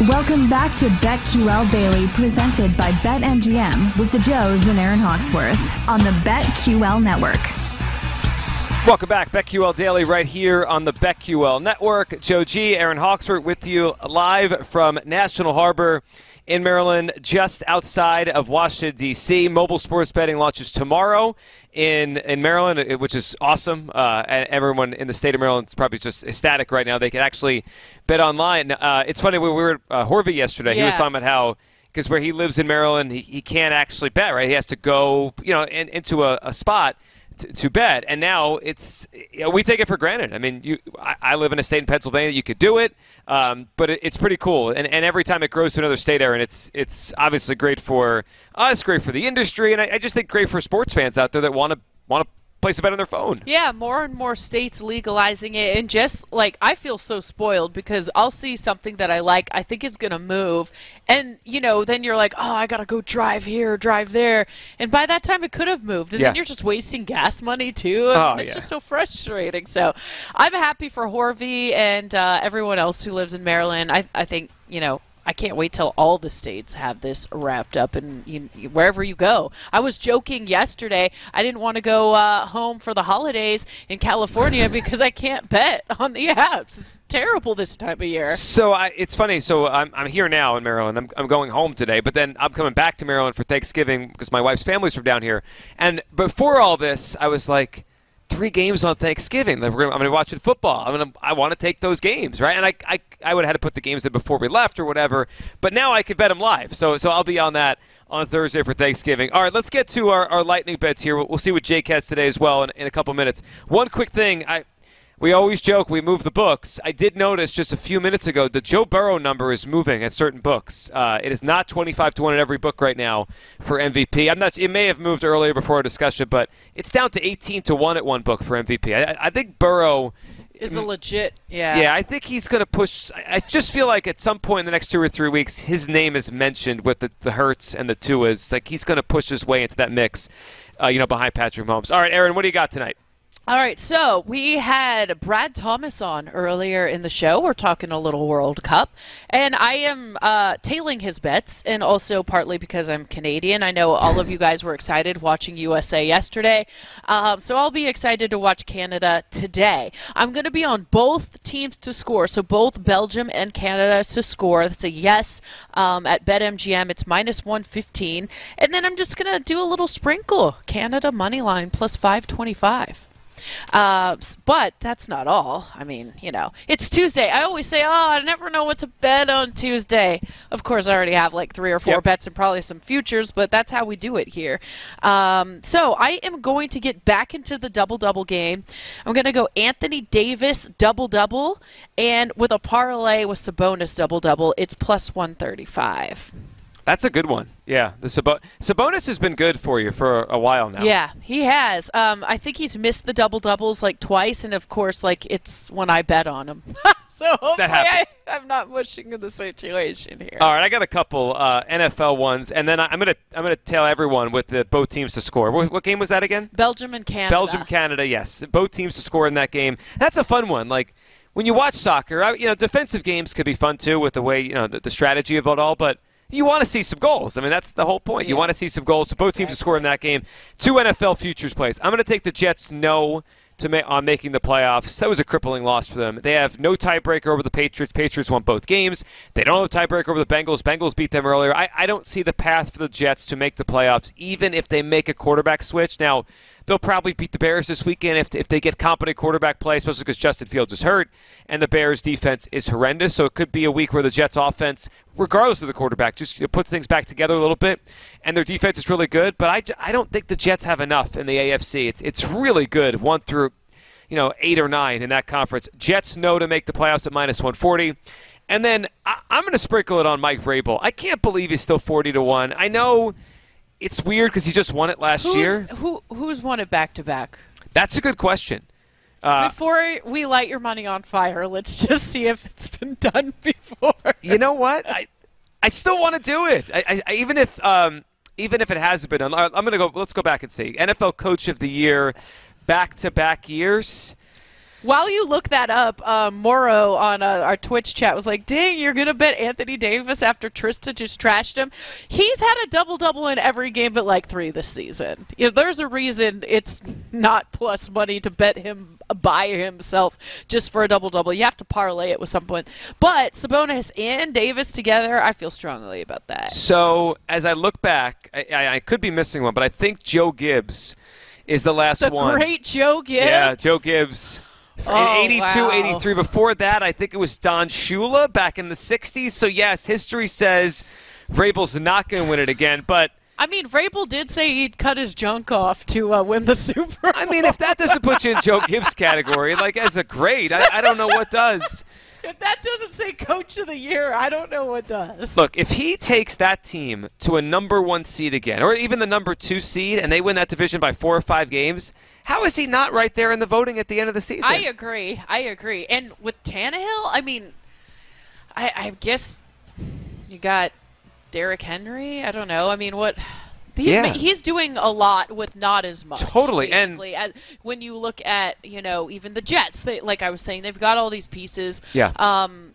Welcome back to BetQL Daily, presented by BetMGM with the Joes and Aaron Hawksworth on the BetQL Network. Welcome back, BetQL Daily, right here on the BetQL Network. Joe G, Aaron Hawksworth with you live from National Harbor in Maryland, just outside of Washington, D.C. Mobile sports betting launches tomorrow in in Maryland, which is awesome. Uh, and everyone in the state of Maryland is probably just ecstatic right now. They can actually bet online. Uh, it's funny, we were at uh, Horvey yesterday. Yeah. He was talking about how because where he lives in Maryland, he, he can't actually bet, right? He has to go, you know, in, into a, a spot to, to bet. And now it's, you know, we take it for granted. I mean, you, I, I live in a state in Pennsylvania, you could do it, um, but it, it's pretty cool. And, and every time it grows to another state, Aaron, it's, it's obviously great for us, great for the industry, and I, I just think great for sports fans out there that want to want to place a bet on their phone. Yeah, more and more states legalizing it, and just like I feel so spoiled because I'll see something that I like, I think is gonna move, and you know, then you're like, oh, I gotta go drive here, drive there, and by that time it could have moved, and Yeah. then you're just wasting gas money too, Oh, it's yeah. just so frustrating. So, I'm happy for Horvey and uh, everyone else who lives in Maryland. I, I think you know. I can't wait till all the states have this wrapped up and you, wherever you go. I was joking yesterday. I didn't want to go uh, home for the holidays in California because I can't bet on the apps. It's terrible this time of year. So I, it's funny. So I'm, I'm here now in Maryland. I'm, I'm going home today, but then I'm coming back to Maryland for Thanksgiving because my wife's family's from down here. And before all this, I was like, three games on Thanksgiving. Like, we're gonna, I'm going to be watching football. I'm gonna, I want to take those games, right? And I, I, I would have had to put the games in before we left or whatever. But now I could bet them live. So, so I'll be on that on Thursday for Thanksgiving. All right, let's get to our, our lightning bets here. We'll, we'll see what Jake has today as well in, in a couple minutes. One quick thing. I we always joke we move the books. I did notice just a few minutes ago the Joe Burrow number is moving at certain books. Uh, it is not 25 to 1 in every book right now for MVP. I'm not. It may have moved earlier before our discussion, but it's down to 18 to 1 at one book for MVP. I, I think Burrow. Is a legit, yeah. Yeah, I think he's going to push. I just feel like at some point in the next two or three weeks, his name is mentioned with the, the Hurts and the Tuas. Like he's going to push his way into that mix, uh, you know, behind Patrick Mahomes. All right, Aaron, what do you got tonight? All right, so we had Brad Thomas on earlier in the show. We're talking a little World Cup, and I am uh, tailing his bets, and also partly because I'm Canadian. I know all of you guys were excited watching USA yesterday, um, so I'll be excited to watch Canada today. I'm going to be on both teams to score, so both Belgium and Canada to score. That's a yes um, at BetMGM. It's minus 115, and then I'm just going to do a little sprinkle. Canada money line plus 525. Uh, but that's not all. I mean, you know, it's Tuesday. I always say, oh, I never know what to bet on Tuesday. Of course, I already have like three or four Yep. bets and probably some futures, but that's how we do it here. Um, so I am going to get back into the double double game. I'm going to go Anthony Davis double double, and with a parlay with Sabonis double double, it's plus 135. That's a good one. Yeah, the Sabo- Sabonis has been good for you for a while now. Yeah, he has. Um, I think he's missed the double doubles like twice, and of course, like it's when I bet on him. so hopefully, I, I'm not mushing in the situation here. All right, I got a couple uh, NFL ones, and then I- I'm gonna I'm gonna tell everyone with the both teams to score. What, what game was that again? Belgium and Canada. Belgium, Canada. Yes, both teams to score in that game. That's a fun one. Like when you watch soccer, I, you know, defensive games could be fun too with the way you know the, the strategy of it all, but. You want to see some goals. I mean, that's the whole point. You want to see some goals. So both teams to score in that game. Two NFL futures plays. I'm going to take the Jets no to ma- on making the playoffs. That was a crippling loss for them. They have no tiebreaker over the Patriots. Patriots won both games. They don't have a tiebreaker over the Bengals. Bengals beat them earlier. I, I don't see the path for the Jets to make the playoffs, even if they make a quarterback switch. Now, they'll probably beat the Bears this weekend if, if they get competent quarterback play, especially because Justin Fields is hurt and the Bears' defense is horrendous. So it could be a week where the Jets' offense, regardless of the quarterback, just puts things back together a little bit, and their defense is really good. But I, I don't think the Jets have enough in the AFC. It's it's really good one through you no eight or nine in that conference. Jets know to make the playoffs at minus 140. And then I, I'm going to sprinkle it on Mike Vrabel. I can't believe he's still 40 to 1. I know it's weird because he just won it last Who's, year. Who who's won it back to back? That's a good question. Uh, Before we light your money on fire, let's just see if it's been done before. you know what? I I still want to do it. I, I, I even if um even if it hasn't been done, I- I'm gonna go. Let's go back and see NFL Coach of the Year, back to back years. While you look that up, um, Morrow on uh, our Twitch chat was like, "Dang, you're gonna bet Anthony Davis after Trista just trashed him." He's had a double double in every game but like three this season. You know, there's a reason it's not plus money to bet him by himself just for a double double. You have to parlay it with someone. But Sabonis and Davis together, I feel strongly about that. So as I look back, I, I, I could be missing one, but I think Joe Gibbs is the last The one. great Joe Gibbs. Yeah, Joe Gibbs. Oh, in 82, wow. 83. Before that, I think it was Don Shula back in the 60s. So, yes, history says Vrabel's not going to win it again. But, I mean, Vrabel did say he'd cut his junk off to uh, win the Super Bowl. I mean, if that doesn't put you in Joe Gibbs' category, like, as a great, I, I don't know what does. If that doesn't say Coach of the Year, I don't know what does. Look, if he takes that team to a number one seed again, or even the number two seed, and they win that division by four or five games, how is he not right there in the voting at the end of the season? I agree. I agree. And with Tannehill, I mean, I, I guess you got Derrick Henry. I don't know. I mean, what? He's, Yeah. he's doing a lot with not as much. Totally, and- basically. As- when you look at, you know, even the Jets, they, like I was saying, they've got all these pieces. Yeah. Um,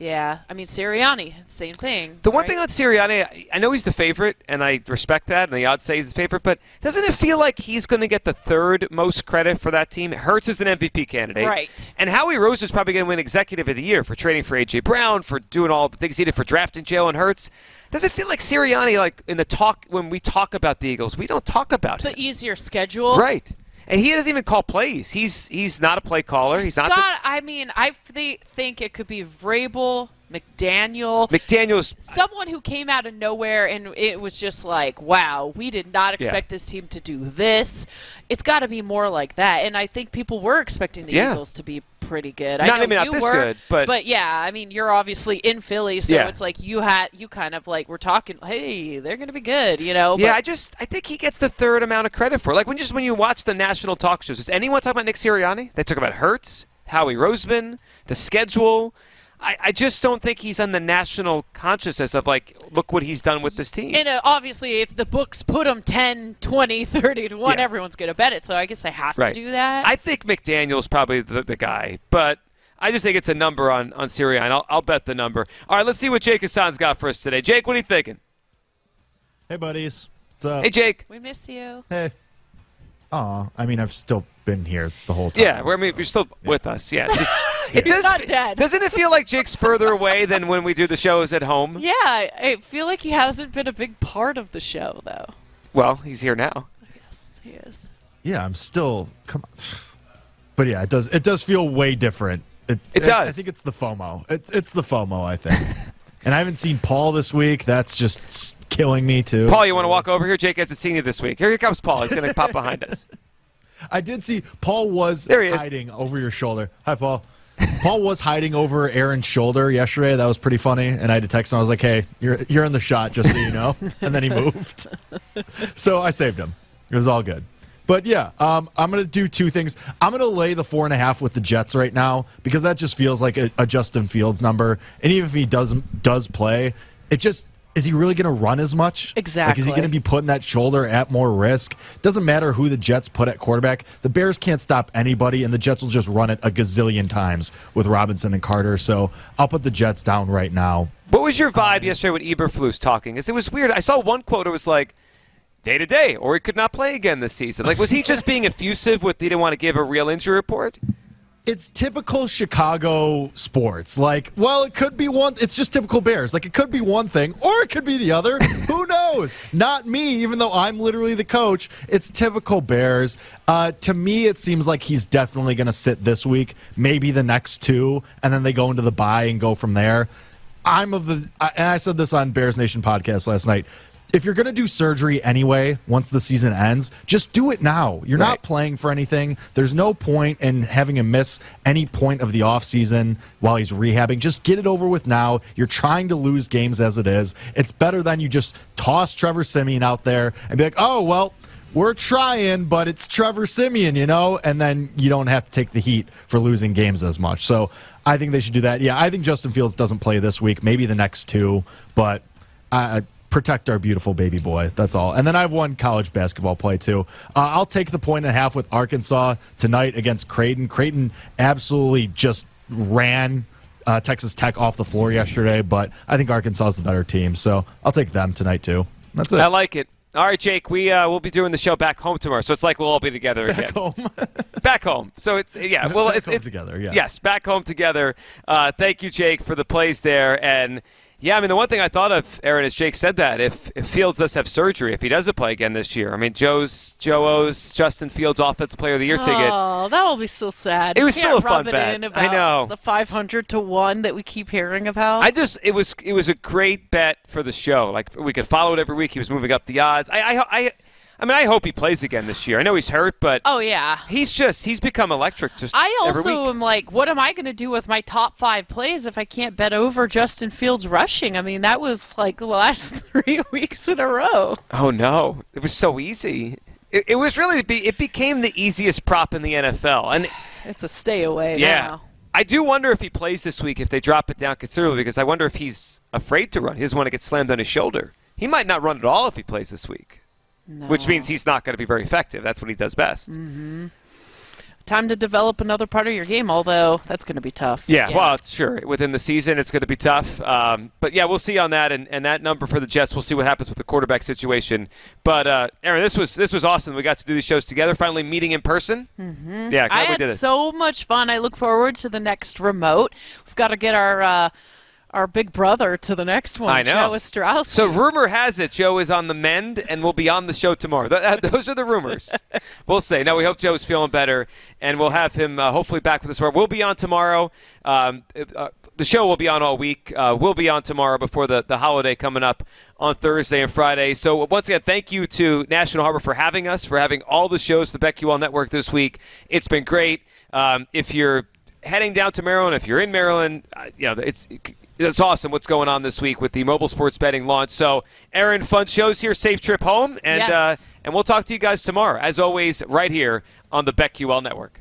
yeah. I mean, Sirianni, same thing. The one right? thing on Sirianni, I- know he's the favorite, and I respect that, and the odds say he's the favorite, but doesn't it feel like he's going to get the third most credit for that team? Hurts is an MVP candidate. Right. And Howie Rose is probably going to win Executive of the Year for trading for A.J. Brown, for doing all the things he did for drafting Jalen Hurts. Does it feel like Sirianni, like in the talk, when we talk about the Eagles, we don't talk about the him? easier schedule. Right. And he doesn't even call plays. He's he's not a play caller. He's not the, I mean, I th- think it could be Vrabel, McDaniel, McDaniel's someone who came out of nowhere and it was just like, wow, we did not expect this team to do this. It's got to be more like that. And I think people were expecting the Yeah. Eagles to be pretty good. I Not know maybe not you this were, good, but- but yeah, I mean, you're obviously in Philly, so Yeah. it's like you had you kind of like we're talking, hey, they're going to be good, you know? Yeah, I just I think he gets the third amount of credit for it. Like when just when you watch the national talk shows, does anyone talk about Nick Sirianni? They talk about Hurts, Howie Roseman, the schedule. I, I just don't think he's on the national consciousness of like, look what he's done with this team. And uh, obviously, if the books put him 10, 20, 30 to 1, Yeah. everyone's going to bet it. So I guess they have right. to do that. I think McDaniel's probably the, the guy, but I just think it's a number on on Sirianni. I'll, I'll bet the number. All right, let's see what Jake Hassan's got for us today. Jake, what are you thinking? Hey, buddies. What's up? Hey, Jake. we miss you. Hey. Aw, I mean, I've still been here the whole time. Yeah, we're, I mean, you're still with us. Yeah, just it He's does. not dead. Doesn't it feel like Jake's further away than when we do the shows at home? Yeah, I I feel like he hasn't been a big part of the show, though. Well, he's here now. Yes, he is. Yeah, I'm still. Come on. But yeah, it does. It does feel way different. It, It I- I think it's the FOMO. It's it's the FOMO. I think. and I haven't seen Paul this week. That's just killing me too. Paul, you want to walk over here? Jake hasn't seen you this week. Here comes Paul. He's going to pop behind us. I did see Paul was There he is. hiding over your shoulder. Hi, Paul. Paul was hiding over Aaron's shoulder yesterday. That was pretty funny. And I had to text him. I was like, "Hey, you're you're in the shot, just so you know." and then he moved. so I saved him. It was all good. But yeah, um, I'm gonna do two things. I'm gonna lay the four and a half with the Jets right now because that just feels like a, a Justin Fields number. And even if he doesn't does play, it just is he really gonna run as much? Like, is he gonna be putting that shoulder at more risk? Doesn't matter who the Jets put at quarterback. The Bears can't stop anybody, and the Jets will just run it a gazillion times with Robinson and Carter. So I'll put the Jets down right now. What was your vibe um, yesterday with Eberflus talking? 'Cause it was weird. I saw one quote. It was like, day to day, or he could not play again this season. Like, was he just being effusive with he didn't want to give a real injury report? It's typical Chicago sports. Like, well, it could be one. It's just typical Bears. Like, it could be one thing, or it could be the other. Who knows? Not me, even though I'm literally the coach. It's typical Bears. Uh, to me, it seems like he's definitely going to sit this week, maybe the next two, and then they go into the bye and go from there. I'm of the, and I said this on Bears Nation podcast last night. If you're going to do surgery anyway, once the season ends, just do it now. You're Right. not playing for anything. There's no point in having him miss any point of the offseason while he's rehabbing. Just get it over with now. You're trying to lose games as it is. It's better than you just toss Trevor Siemian out there and be like, oh, well, we're trying, but it's Trevor Siemian, you know? And then you don't have to take the heat for losing games as much. So I think they should do that. Yeah, I think Justin Fields doesn't play this week, maybe the next two, but I, protect our beautiful baby boy. That's all. And then I have one college basketball play too. Uh, I'll take the point and a half with Arkansas tonight against Creighton. Creighton absolutely just ran uh, Texas Tech off the floor yesterday, but I think Arkansas is the better team, so I'll take them tonight too. That's it. I like it. All right, Jake. We uh, will be doing the show back home tomorrow, so it's like we'll all be together again. Back home. back home. So it's yeah. Well, Back it's, home it's together, yeah. Yes, back home together. Uh, thank you, Jake, for the plays there. And yeah, I mean the one thing I thought of, Aaron, as Jake said that if, if Fields does have surgery, if he doesn't play again this year, I mean Joe's Joe O's Justin Fields Offensive Player of the Year ticket. Oh, that'll be so sad. It was still a fun bet. I know. the 500 to one that we keep hearing about. I just it was it was a great bet for the show. Like we could follow it every week. He was moving up the odds. I I I, I mean I hope he plays again this year. I know he's hurt, but oh yeah. he's just he's become electric. Just I also am like, what am I going to do with my top five plays if I can't bet over Justin Fields rushing? I mean, that was like the last three weeks in a row. Oh no, it was so easy. It, it was really it became the easiest prop in the NFL, and It's a stay away yeah, now. I do wonder if he plays this week if they drop it down considerably because I wonder if he's afraid to run. He doesn't want to get slammed on his shoulder. He might not run at all if he plays this week, which means he's not going to be very effective. That's what he does best. Time to develop another part of your game, although that's going to be tough. Yeah, well, it's sure within the season it's going to be tough. Um, but yeah, we'll see on that, and, and that number for the Jets. We'll see what happens with the quarterback situation. But uh, Aaron, this was this was awesome. We got to do these shows together. Finally meeting in person. Mm-hmm. Yeah, glad I we had did this. so much fun. I look forward to the next remote. We've got to get our uh, our big brother to the next one. I know. Joe Strauss. So rumor has it Joe is on the mend and will be on the show tomorrow. Th- uh, those are the rumors. we'll see. No, we hope Joe's feeling better, and we'll have him uh, hopefully back with us. We'll be on tomorrow. Um, uh, the show will be on all week. Uh, we'll be on tomorrow before the, the holiday coming up on Thursday and Friday. So once again, thank you to National Harbor for having us, for having all the shows, the BetQL Network this week. It's been great. Um, if you're heading down to Maryland, if you're in Maryland, uh, you know it's it's awesome what's going on this week with the mobile sports betting launch. So, Aaron, fun shows here. Safe trip home, and Yes. uh, and we'll talk to you guys tomorrow, as always, right here on the BetQL Network.